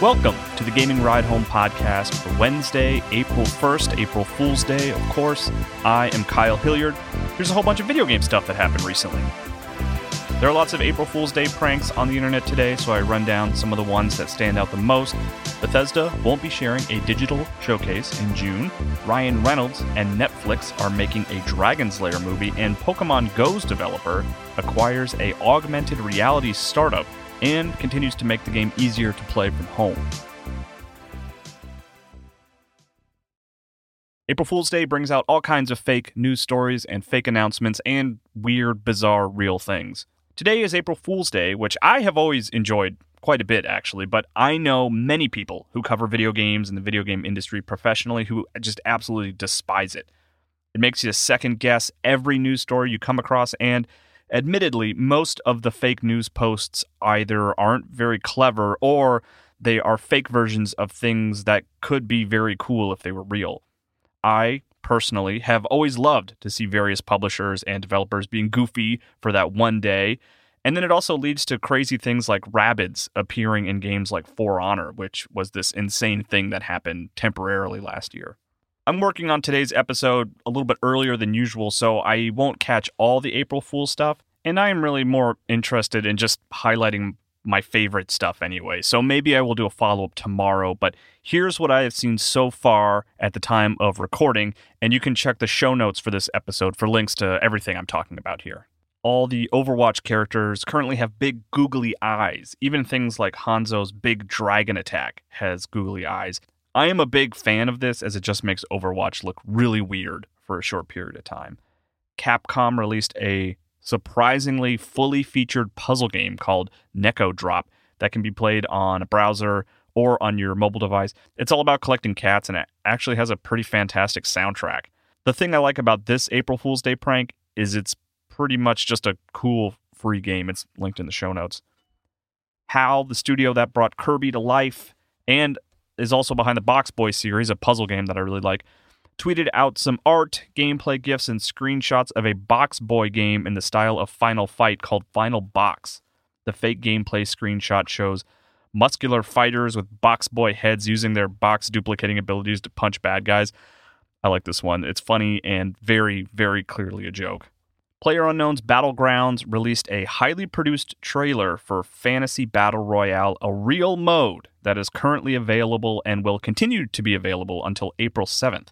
Welcome to the Gaming Ride Home podcast for Wednesday, April 1st, April Fool's Day, of course. I am Kyle Hilliard. Here's a whole bunch of video game stuff that happened recently. There are lots of April Fool's Day pranks on the internet today, so I run down some of the ones that stand out the most. Bethesda won't be sharing a digital showcase in June. Ryan Reynolds and Netflix are making a Dragon's Lair movie, and Pokemon Go's developer acquires a augmented reality startup and continues to make the game easier to play from home. April Fool's Day brings out all kinds of fake news stories and fake announcements and weird, bizarre, real things. Today is April Fool's Day, which I have always enjoyed quite a bit, actually, but I know many people who cover video games and the video game industry professionally who just absolutely despise it. It makes you second guess every news story you come across, and admittedly, most of the fake news posts either aren't very clever or they are fake versions of things that could be very cool if they were real. I personally have always loved to see various publishers and developers being goofy for that one day. And then it also leads to crazy things like Rabbids appearing in games like For Honor, which was this insane thing that happened temporarily last year. I'm working on today's episode a little bit earlier than usual, so I won't catch all the April Fool stuff. And I am really more interested in just highlighting my favorite stuff anyway. So maybe I will do a follow up tomorrow, but here's what I have seen so far at the time of recording, and you can check the show notes for this episode for links to everything I'm talking about here. All the Overwatch characters currently have big googly eyes. Even things like Hanzo's big dragon attack has googly eyes. I am a big fan of this as it just makes Overwatch look really weird for a short period of time. Capcom released a surprisingly fully featured puzzle game called Neko Drop that can be played on a browser or on your mobile device. It's all about collecting cats and it actually has a pretty fantastic soundtrack. The thing I like about this April Fool's Day prank is it's pretty much just a cool free game. It's linked in the show notes. HAL, the studio that brought Kirby to life and is also behind the Box Boy series, a puzzle game that I really like, tweeted out some art, gameplay gifs, and screenshots of a Box Boy game in the style of Final Fight called Final Box. The fake gameplay screenshot shows muscular fighters with Box Boy heads using their box duplicating abilities to punch bad guys. I like this one. It's funny and very, very clearly a joke. Player Unknown's Battlegrounds released a highly produced trailer for Fantasy Battle Royale, a real mode that is currently available and will continue to be available until April 7th.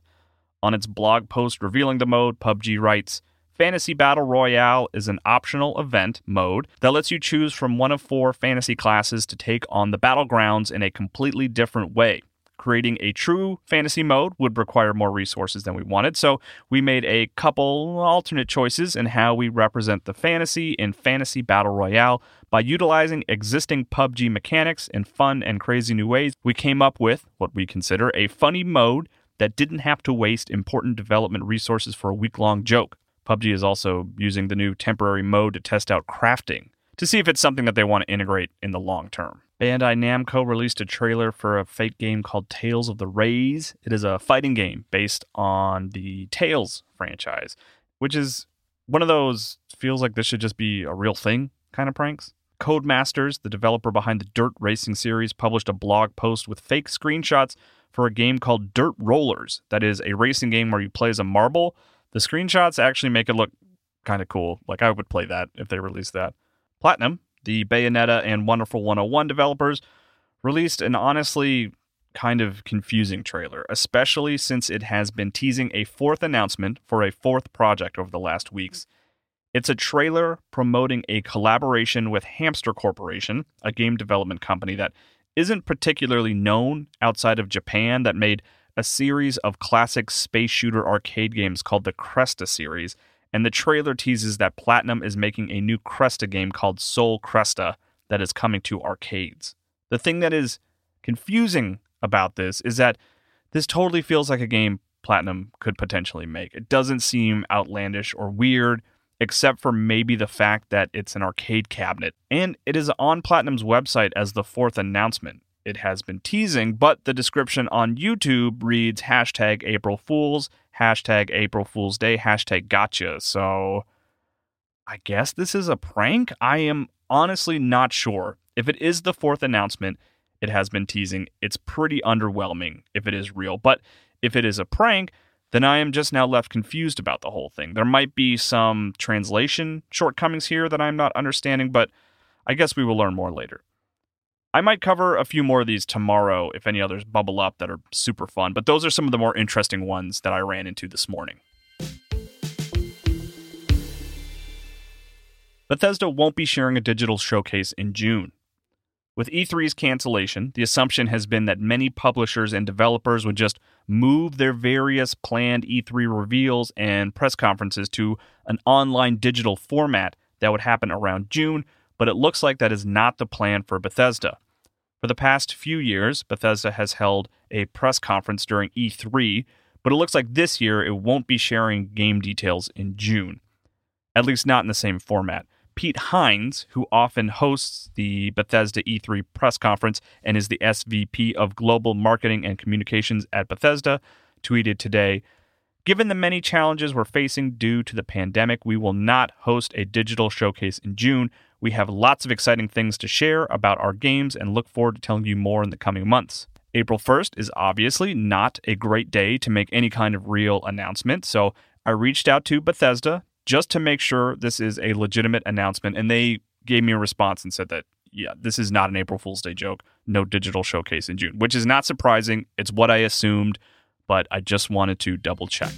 On its blog post revealing the mode, PUBG writes Fantasy Battle Royale is an optional event mode that lets you choose from one of four fantasy classes to take on the battlegrounds in a completely different way. Creating a true fantasy mode would require more resources than we wanted, so we made a couple alternate choices in how we represent the fantasy in Fantasy Battle Royale. By utilizing existing PUBG mechanics in fun and crazy new ways, we came up with what we consider a funny mode that didn't have to waste important development resources for a week long joke. PUBG is also using the new temporary mode to test out crafting to see if it's something that they want to integrate in the long term. Bandai Namco released a trailer for a fake game called Tales of the Rays. It is a fighting game based on the Tales franchise, which is one of those feels like this should just be a real thing kind of pranks. Codemasters, the developer behind the Dirt Racing series, published a blog post with fake screenshots for a game called Dirt Rollers. That is a racing game where you play as a marble. The screenshots actually make it look kind of cool. Like I would play that if they released that. Platinum, the Bayonetta and Wonderful 101 developers, released an honestly kind of confusing trailer, especially since it has been teasing a fourth announcement for a fourth project over the last weeks. It's a trailer promoting a collaboration with Hamster Corporation, a game development company that isn't particularly known outside of Japan that made a series of classic space shooter arcade games called the Cresta series and the trailer teases that Platinum is making a new Cresta game called Sol Cresta that is coming to arcades. The thing that is confusing about this is that this totally feels like a game Platinum could potentially make. It doesn't seem outlandish or weird, except for maybe the fact that it's an arcade cabinet. And it is on Platinum's website as the fourth announcement. It has been teasing, but the description on YouTube reads hashtag April Fools, hashtag April Fool's Day, hashtag gotcha. So I guess this is a prank? I am honestly not sure. If it is the fourth announcement, it has been teasing. It's pretty underwhelming if it is real. But if it is a prank, then I am just now left confused about the whole thing. There might be some translation shortcomings here that I'm not understanding, but I guess we will learn more later. I might cover a few more of these tomorrow if any others bubble up that are super fun, but those are some of the more interesting ones that I ran into this morning. Bethesda won't be sharing a digital showcase in June. With E3's cancellation, the assumption has been that many publishers and developers would just move their various planned E3 reveals and press conferences to an online digital format that would happen around June, but it looks like that is not the plan for Bethesda. For the past few years, Bethesda has held a press conference during E3, but it looks like this year it won't be sharing game details in June, at least not in the same format. Pete Hines, who often hosts the Bethesda E3 press conference and is the SVP of Global Marketing and Communications at Bethesda, tweeted today Given the many challenges we're facing due to the pandemic, we will not host a digital showcase in June. We have lots of exciting things to share about our games and look forward to telling you more in the coming months. April 1st is obviously not a great day to make any kind of real announcement, so I reached out to Bethesda just to make sure this is a legitimate announcement. And they gave me a response and said that, yeah, this is not an April Fool's Day joke. No digital showcase in June, which is not surprising. It's what I assumed, but I just wanted to double check.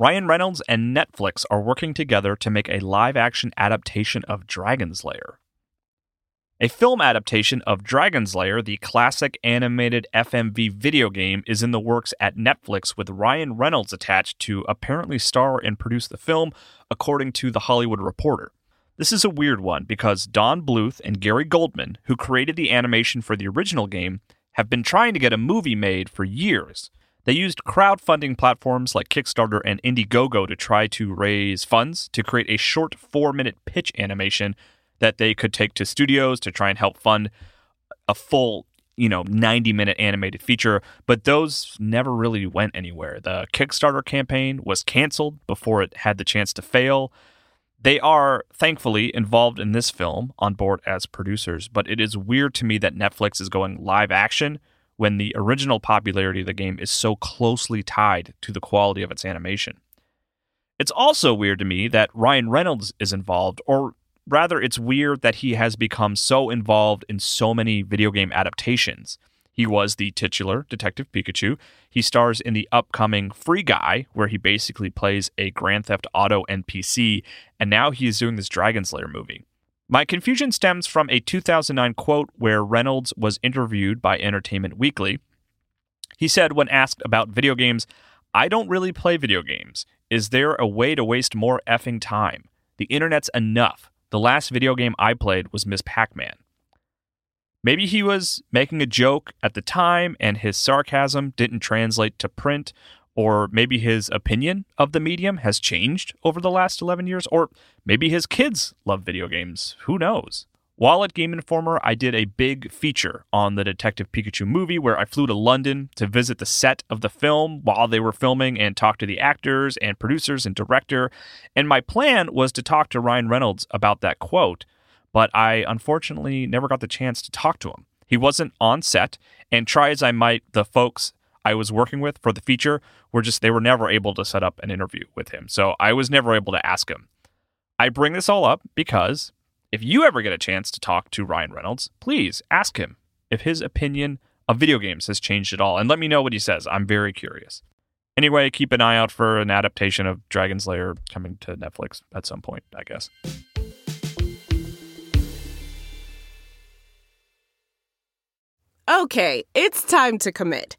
Ryan Reynolds and Netflix are working together to make a live action adaptation of Dragon's Lair. A film adaptation of Dragon's Lair, the classic animated FMV video game, is in the works at Netflix with Ryan Reynolds attached to apparently star and produce the film, according to The Hollywood Reporter. This is a weird one because Don Bluth and Gary Goldman, who created the animation for the original game, have been trying to get a movie made for years. They used crowdfunding platforms like Kickstarter and Indiegogo to try to raise funds to create a short four minute pitch animation that they could take to studios to try and help fund a full you know 90 minute animated feature. But those never really went anywhere. The kickstarter campaign was canceled before it had the chance to fail. They are thankfully involved in this film on board as producers but it is weird to me that netflix is going live action when the original popularity of the game is so closely tied to the quality of its animation it's also weird to me that Ryan Reynolds is involved, or Rather, it's weird that he has become so involved in so many video game adaptations. He was the titular Detective Pikachu. He stars in the upcoming Free Guy, where he basically plays a Grand Theft Auto NPC, and now he is doing this Dragon's Lair movie. My confusion stems from a 2009 quote where Reynolds was interviewed by Entertainment Weekly. He said, when asked about video games, I don't really play video games. Is there a way to waste more effing time? The internet's enough. The last video game I played was Miss Pac Man. Maybe he was making a joke at the time and his sarcasm didn't translate to print, or maybe his opinion of the medium has changed over the last 11 years, or maybe his kids love video games. Who knows? While at Game Informer, I did a big feature on the Detective Pikachu movie where I flew to London to visit the set of the film while they were filming and talk to the actors and producers and director. And my plan was to talk to Ryan Reynolds about that quote, but I unfortunately never got the chance to talk to him. He wasn't on set, and try as I might, the folks I was working with for the feature were just, they were never able to set up an interview with him. So I was never able to ask him. I bring this all up because if you ever get a chance to talk to Ryan Reynolds, please ask him if his opinion of video games has changed at all and let me know what he says. I'm very curious. Anyway, keep an eye out for an adaptation of Dragon's Lair coming to Netflix at some point, I guess. Okay, it's time to commit.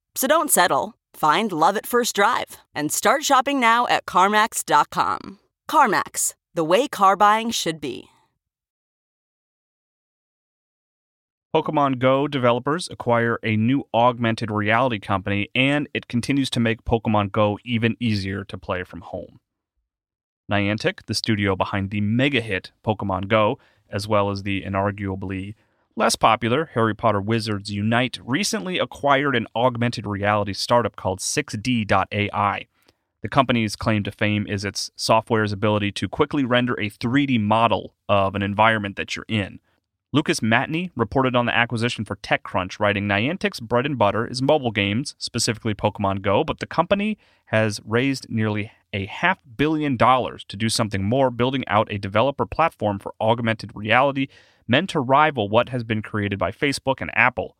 So don't settle. Find love at first drive and start shopping now at CarMax.com. CarMax, the way car buying should be. Pokemon Go developers acquire a new augmented reality company, and it continues to make Pokemon Go even easier to play from home. Niantic, the studio behind the mega hit Pokemon Go, as well as the inarguably less popular Harry Potter Wizards Unite, recently acquired an augmented reality startup called 6D.ai. The company's claim to fame is its software's ability to quickly render a 3D model of an environment that you're in. Lucas Matney reported on the acquisition for TechCrunch, writing Niantic's bread and butter is mobile games, specifically Pokemon Go, but the company has raised nearly a half billion dollars to do something more, building out a developer platform for augmented reality meant to rival what has been created by Facebook and Apple.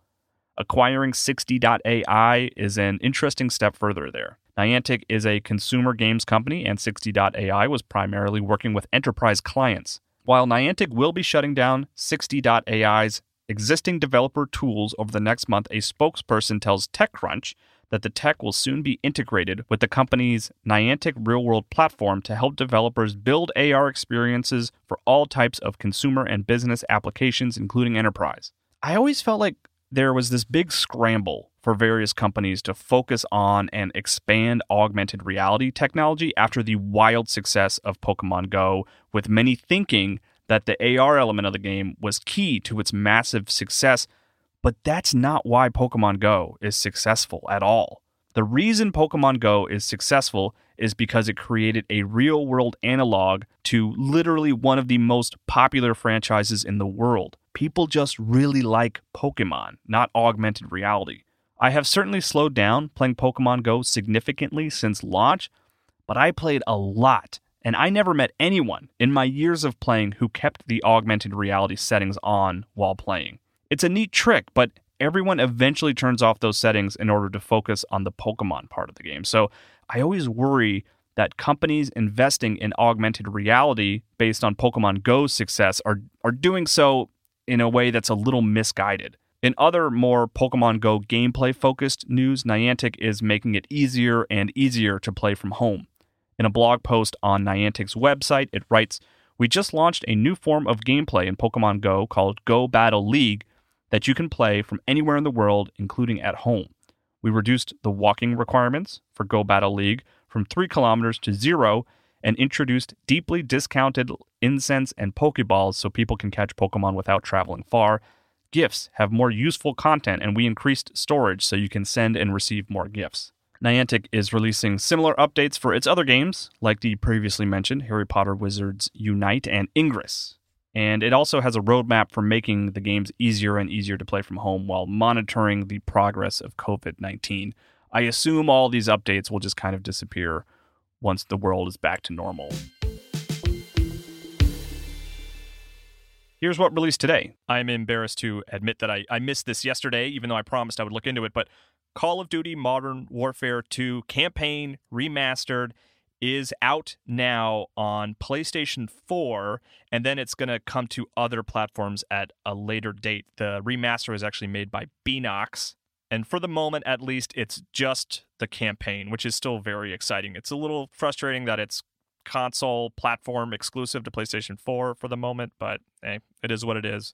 Acquiring 6D.ai is an interesting step further there. Niantic is a consumer games company, and 6D.ai was primarily working with enterprise clients. While Niantic will be shutting down 6D.ai's existing developer tools over the next month, a spokesperson tells TechCrunch that the tech will soon be integrated with the company's Niantic real world platform to help developers build AR experiences for all types of consumer and business applications, including enterprise. I always felt like there was this big scramble for various companies to focus on and expand augmented reality technology after the wild success of Pokemon Go, with many thinking that the AR element of the game was key to its massive success. But that's not why Pokemon Go is successful at all. The reason Pokemon Go is successful is because it created a real world analog to literally one of the most popular franchises in the world. People just really like Pokemon, not augmented reality. I have certainly slowed down playing Pokemon Go significantly since launch, but I played a lot, and I never met anyone in my years of playing who kept the augmented reality settings on while playing. It's a neat trick, but everyone eventually turns off those settings in order to focus on the Pokemon part of the game. So I always worry that companies investing in augmented reality based on Pokemon Go's success are, are doing so in a way that's a little misguided. In other more Pokemon Go gameplay focused news, Niantic is making it easier and easier to play from home. In a blog post on Niantic's website, it writes We just launched a new form of gameplay in Pokemon Go called Go Battle League that you can play from anywhere in the world, including at home. We reduced the walking requirements for Go Battle League from 3 kilometers to zero and introduced deeply discounted incense and Pokeballs so people can catch Pokemon without traveling far. Gifts have more useful content, and we increased storage so you can send and receive more gifts. Niantic is releasing similar updates for its other games, like the previously mentioned Harry Potter Wizards Unite and Ingress. And it also has a roadmap for making the games easier and easier to play from home while monitoring the progress of COVID 19. I assume all these updates will just kind of disappear once the world is back to normal. Here's what released today. I'm embarrassed to admit that I, I missed this yesterday, even though I promised I would look into it. But Call of Duty Modern Warfare 2 Campaign Remastered is out now on PlayStation 4, and then it's going to come to other platforms at a later date. The remaster is actually made by Beenox, and for the moment, at least, it's just the campaign, which is still very exciting. It's a little frustrating that it's console platform exclusive to PlayStation 4 for the moment, but hey, it is what it is.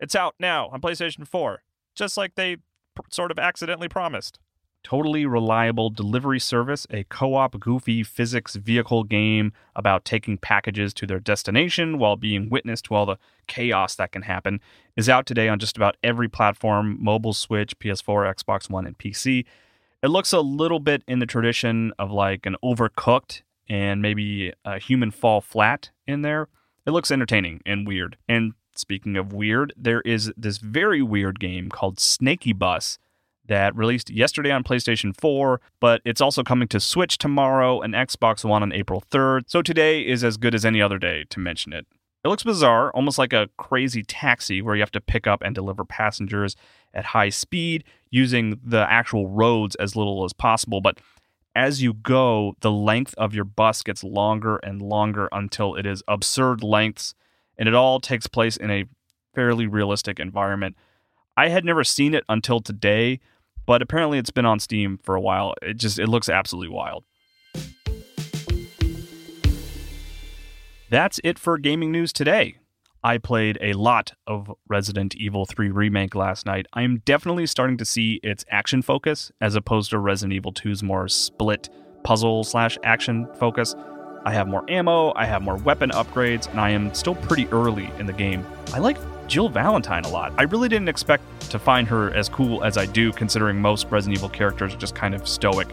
It's out now on PlayStation 4, just like they pr- sort of accidentally promised. Totally Reliable Delivery Service, a co op goofy physics vehicle game about taking packages to their destination while being witness to all the chaos that can happen, is out today on just about every platform mobile, Switch, PS4, Xbox One, and PC. It looks a little bit in the tradition of like an overcooked and maybe a human fall flat in there. It looks entertaining and weird. And speaking of weird, there is this very weird game called Snaky Bus that released yesterday on PlayStation 4, but it's also coming to Switch tomorrow and Xbox One on April 3rd. So today is as good as any other day to mention it. It looks bizarre, almost like a crazy taxi where you have to pick up and deliver passengers at high speed using the actual roads as little as possible. But as you go, the length of your bus gets longer and longer until it is absurd lengths, and it all takes place in a fairly realistic environment. I had never seen it until today, but apparently it's been on Steam for a while. It just it looks absolutely wild. That's it for gaming news today. I played a lot of Resident Evil 3 Remake last night. I am definitely starting to see its action focus as opposed to Resident Evil 2's more split puzzle slash action focus. I have more ammo, I have more weapon upgrades, and I am still pretty early in the game. I like Jill Valentine a lot. I really didn't expect to find her as cool as I do, considering most Resident Evil characters are just kind of stoic,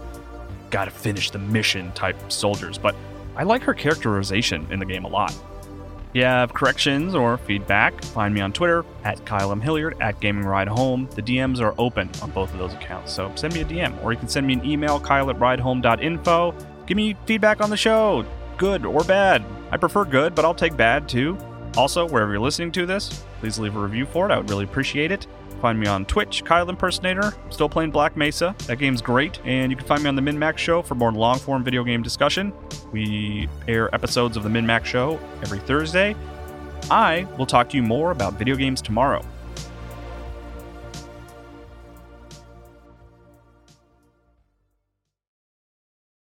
gotta finish the mission type soldiers, but I like her characterization in the game a lot. If you have corrections or feedback, find me on Twitter at Kyle M. Hilliard at Gaming Ride Home. The DMs are open on both of those accounts, so send me a DM or you can send me an email, kyle at ridehome.info. Give me feedback on the show, good or bad. I prefer good, but I'll take bad too. Also, wherever you're listening to this, please leave a review for it. I would really appreciate it. Find me on Twitch, Kyle Impersonator. I'm still playing Black Mesa. That game's great. And you can find me on the MinMax Show for more long form video game discussion. We air episodes of the MinMax Show every Thursday. I will talk to you more about video games tomorrow.